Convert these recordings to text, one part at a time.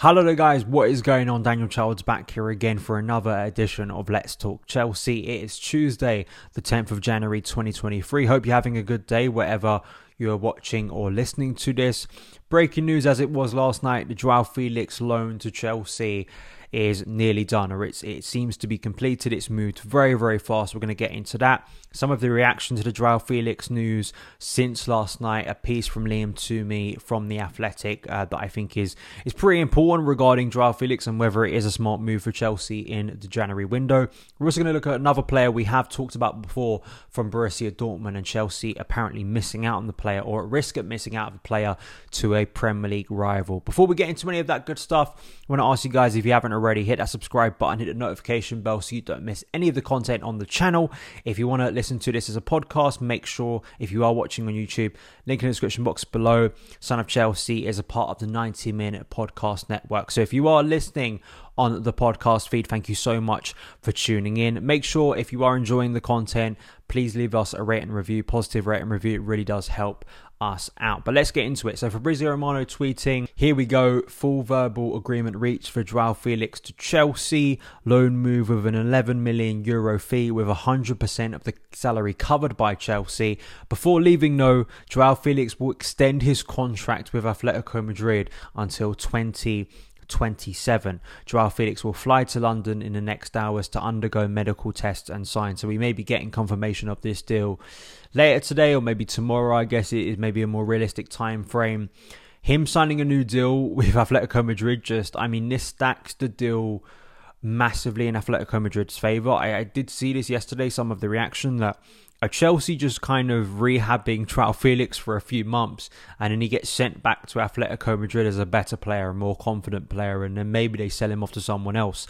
Hello there, guys. What is going on? Daniel Childs back here again for another edition of Let's Talk Chelsea. It is Tuesday, the 10th of January 2023. Hope you're having a good day wherever you're watching or listening to this. Breaking news as it was last night the Joao Felix loan to Chelsea is nearly done, or it's, it seems to be completed. It's moved very, very fast. We're going to get into that. Some of the reaction to the Joao Felix news since last night, a piece from Liam Twomey from The Athletic uh, that I think is, is pretty important regarding Joao Felix and whether it is a smart move for Chelsea in the January window. We're also going to look at another player we have talked about before from Borussia Dortmund and Chelsea apparently missing out on the player or at risk of missing out of the player to a Premier League rival. Before we get into any of that good stuff, I want to ask you guys if you haven't already, hit that subscribe button, hit the notification bell so you don't miss any of the content on the channel. If you want to listen to this as a podcast, make sure if you are watching on YouTube, link in the description box below. Son of Chelsea is a part of the 90 minute podcast network. So if you are listening on the podcast feed. Thank you so much for tuning in. Make sure if you are enjoying the content, please leave us a rate and review, positive rate and review. It really does help us out. But let's get into it. So Fabrizio Romano tweeting, here we go, full verbal agreement reached for Joao Felix to Chelsea, loan move with an 11 million euro fee with 100% of the salary covered by Chelsea. Before leaving no, Joao Felix will extend his contract with Atletico Madrid until 20 27. Joao Felix will fly to London in the next hours to undergo medical tests and sign. So we may be getting confirmation of this deal later today or maybe tomorrow. I guess it is maybe a more realistic time frame. Him signing a new deal with Atletico Madrid just, I mean, this stacks the deal massively in Atletico Madrid's favour. I, I did see this yesterday, some of the reaction that Chelsea just kind of rehabbing Joao Felix for a few months, and then he gets sent back to Atletico Madrid as a better player, a more confident player, and then maybe they sell him off to someone else.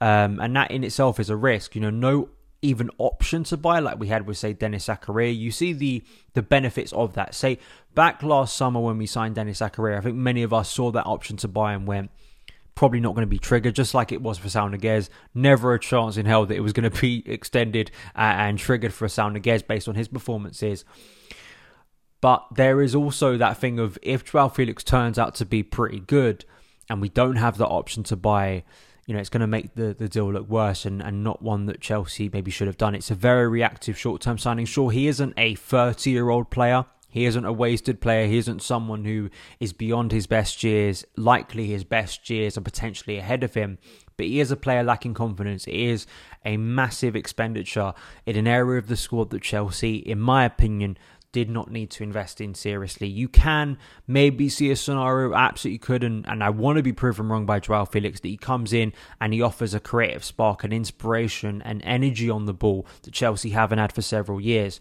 Um, and that in itself is a risk. You know, no even option to buy like we had with say Denis Zakaria. You see the the benefits of that. Say back last summer when we signed Denis Zakaria, I think many of us saw that option to buy and went probably not going to be triggered, just like it was for Saul Niguez. Never a chance in hell that it was going to be extended uh, and triggered for Saul Niguez based on his performances. But there is also that thing of if Joao Felix turns out to be pretty good and we don't have the option to buy, you know, it's going to make the, the deal look worse and, and not one that Chelsea maybe should have done. It's a very reactive short term signing. Sure, he isn't a 30 year old player he isn't a wasted player. He isn't someone who is beyond his best years. Likely his best years are potentially ahead of him. But he is a player lacking confidence. It is a massive expenditure in an area of the squad that Chelsea, in my opinion, did not need to invest in seriously. You can maybe see a scenario, absolutely could, and, and I want to be proven wrong by Joao Felix that he comes in and he offers a creative spark, an inspiration, and energy on the ball that Chelsea haven't had for several years.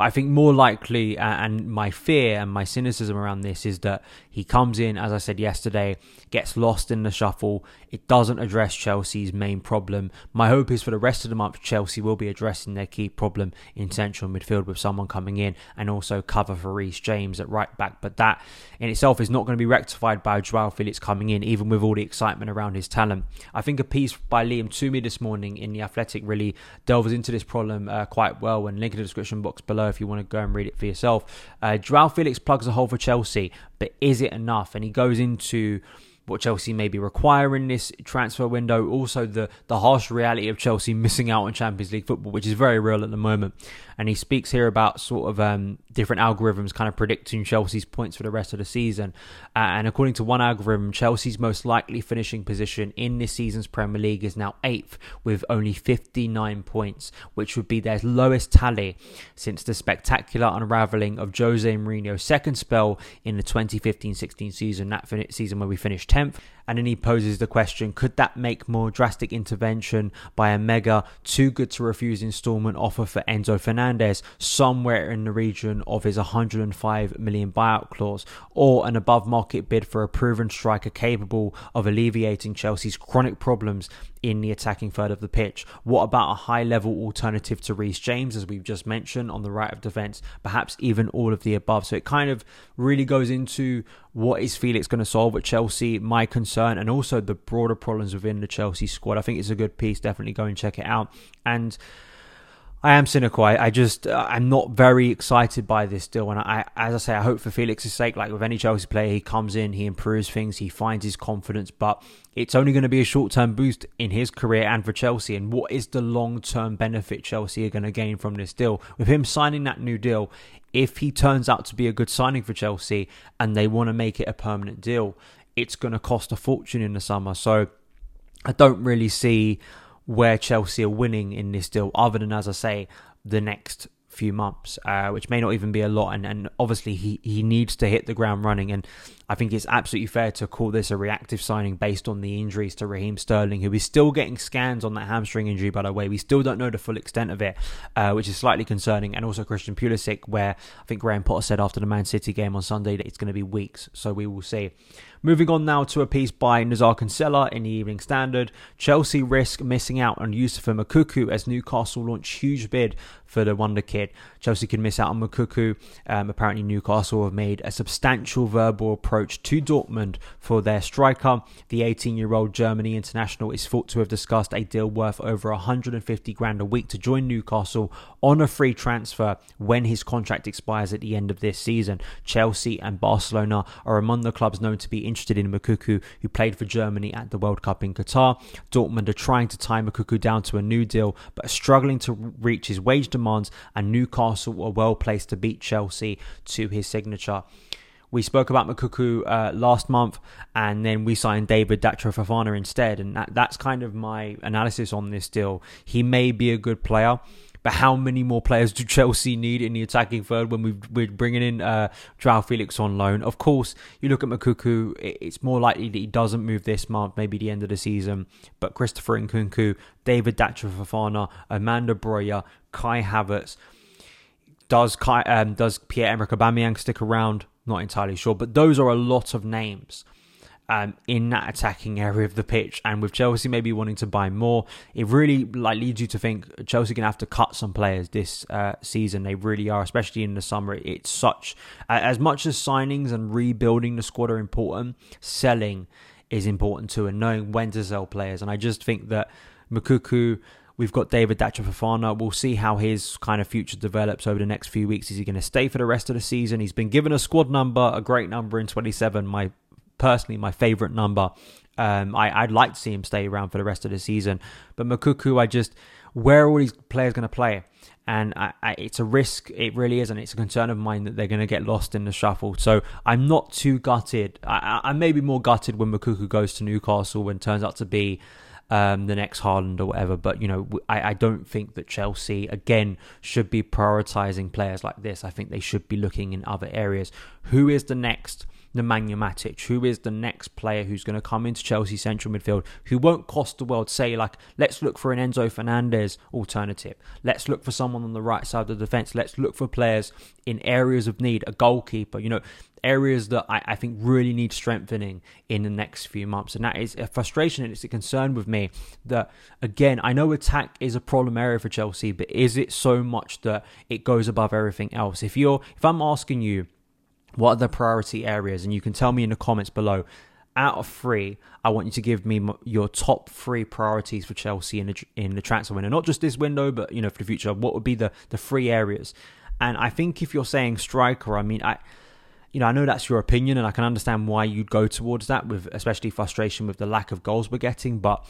But I think more likely, and my fear and my cynicism around this is that he comes in, as I said yesterday, gets lost in the shuffle. It doesn't address Chelsea's main problem. My hope is for the rest of the month, Chelsea will be addressing their key problem in central midfield with someone coming in and also cover for Reece James at right back. But that in itself is not going to be rectified by Joao Felix coming in, even with all the excitement around his talent. I think a piece by Liam Twomey this morning in The Athletic really delves into this problem uh, quite well and link in the description box below if you want to go and read it for yourself. Uh, Joao Felix plugs a hole for Chelsea, but is it enough? And he goes into what Chelsea may be requiring this transfer window. Also, the the harsh reality of Chelsea missing out on Champions League football, which is very real at the moment. And he speaks here about sort of um, different algorithms kind of predicting Chelsea's points for the rest of the season. Uh, and according to one algorithm, Chelsea's most likely finishing position in this season's Premier League is now eighth with only 59 points, which would be their lowest tally since the spectacular unravelling of Jose Mourinho's second spell in the 2015-16 season, that season where we finished 10th hemp and then he poses the question could that make more drastic intervention by a mega too good to refuse installment offer for Enzo Fernandez somewhere in the region of his 105 million buyout clause or an above market bid for a proven striker capable of alleviating Chelsea's chronic problems in the attacking third of the pitch? What about a high level alternative to Reece James, as we've just mentioned, on the right of defence? Perhaps even all of the above. So it kind of really goes into what is Felix going to solve at Chelsea, my concern, and also the broader problems within the Chelsea squad. I think it's a good piece. Definitely go and check it out. And I am cynical. I, I just uh, I'm not very excited by this deal, and I, as I say, I hope for Felix's sake, like with any Chelsea player, he comes in, he improves things, he finds his confidence, but it's only going to be a short term boost in his career and for Chelsea. And what is the long term benefit Chelsea are going to gain from this deal? With him signing that new deal, if he turns out to be a good signing for Chelsea and they want to make it a permanent deal, it's going to cost a fortune in the summer. So I don't really see where Chelsea are winning in this deal, other than, as I say, the next few months, uh, which may not even be a lot. And, and obviously, he, he needs to hit the ground running. And I think it's absolutely fair to call this a reactive signing based on the injuries to Raheem Sterling, who is still getting scans on that hamstring injury, by the way. We still don't know the full extent of it, uh, which is slightly concerning. And also Christian Pulisic, where I think Graham Potter said after the Man City game on Sunday that it's going to be weeks. So we will see. Moving on now to a piece by Nizaar Kinsella in the Evening Standard. Chelsea risk missing out on Youssoufa Moukoko as Newcastle launch huge bid for the Wonder Kid. Chelsea could miss out on Moukoko. Um, apparently, Newcastle have made a substantial verbal approach to Dortmund for their striker. The 18 year old Germany international is thought to have discussed a deal worth over 150 grand a week to join Newcastle on a free transfer when his contract expires at the end of this season. Chelsea and Barcelona are among the clubs known to be interested in Moukoko, who played for Germany at the World Cup in Qatar. Dortmund are trying to tie Moukoko down to a new deal, but are struggling to reach his wage demands, and Newcastle are well placed to beat Chelsea to his signature. We spoke about Moukoko uh, last month, and then we signed David Datro Fofana instead, and that, that's kind of my analysis on this deal. He may be a good player. But how many more players do Chelsea need in the attacking third when we are bringing in uh, Joao Felix on loan? Of course, you look at Moukoko, it's more likely that he doesn't move this month, maybe the end of the season. But Christopher Nkunku, David Datro Fofana, Armando Broja, Kai Havertz. Does um, does Pierre Emerick Aubameyang stick around? Not entirely sure, but those are a lot of names um, in that attacking area of the pitch. And with Chelsea maybe wanting to buy more, it really like leads you to think Chelsea going to have to cut some players this uh, season. They really are, especially in the summer. It's such as much as signings and rebuilding the squad are important, selling is important too, and knowing when to sell players. And I just think that Moukoko. We've got David Datro Fofana. We'll see how his kind of future develops over the next few weeks. Is he going to stay for the rest of the season? He's been given a squad number, a great number in 27. My personally my favourite number. Um, I, would like to see him stay around for the rest of the season. But Moukoko, I just, where are all these players going to play? And I, I, it's a risk, it really is, and it's a concern of mine that they're going to get lost in the shuffle. So I'm not too gutted. I, I may be more gutted when Moukoko goes to Newcastle and turns out to be um, the next Haaland or whatever. But you know, I, I don't think that Chelsea again should be prioritizing players like this. I think they should be looking in other areas. Who is the next? Nemanja Matic, who is the next player who's going to come into Chelsea central midfield, who won't cost the world. Say, like, let's look for an Enzo Fernandez alternative. Let's look for someone on the right side of the defence. Let's look for players in areas of need, a goalkeeper, you know, areas that I, I think really need strengthening in the next few months. And that is a frustration and it's a concern with me that, again, I know attack is a problem area for Chelsea, but is it so much that it goes above everything else? If you're, if I'm asking you, what are the priority areas? And you can tell me in the comments below. Out of three, I want you to give me your top three priorities for Chelsea in the in the transfer window, not just this window, but you know for the future. What would be the the three areas? And I think if you're saying striker, I mean, I you know, I know that's your opinion, and I can understand why you'd go towards that, with especially frustration with the lack of goals we're getting. But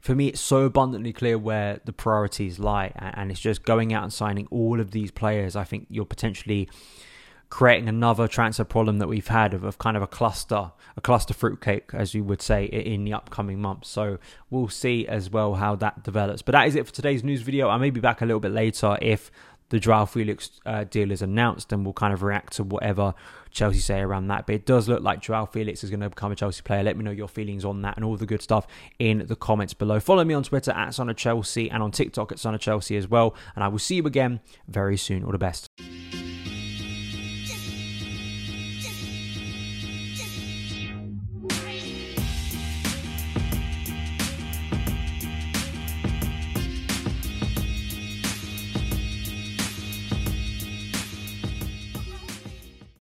for me, it's so abundantly clear where the priorities lie, and it's just going out and signing all of these players. I think you're potentially creating another transfer problem that we've had of, of kind of a cluster, a cluster fruitcake, as you would say, in the upcoming months. So we'll see as well how that develops. But that is it for today's news video. I may be back a little bit later if the Joao Felix uh, deal is announced, and we'll kind of react to whatever Chelsea say around that. But it does look like Joao Felix is going to become a Chelsea player. Let me know your feelings on that and all the good stuff in the comments below. Follow me on Twitter at Son of Chelsea and on TikTok at Son of Chelsea as well. And I will see you again very soon. All the best.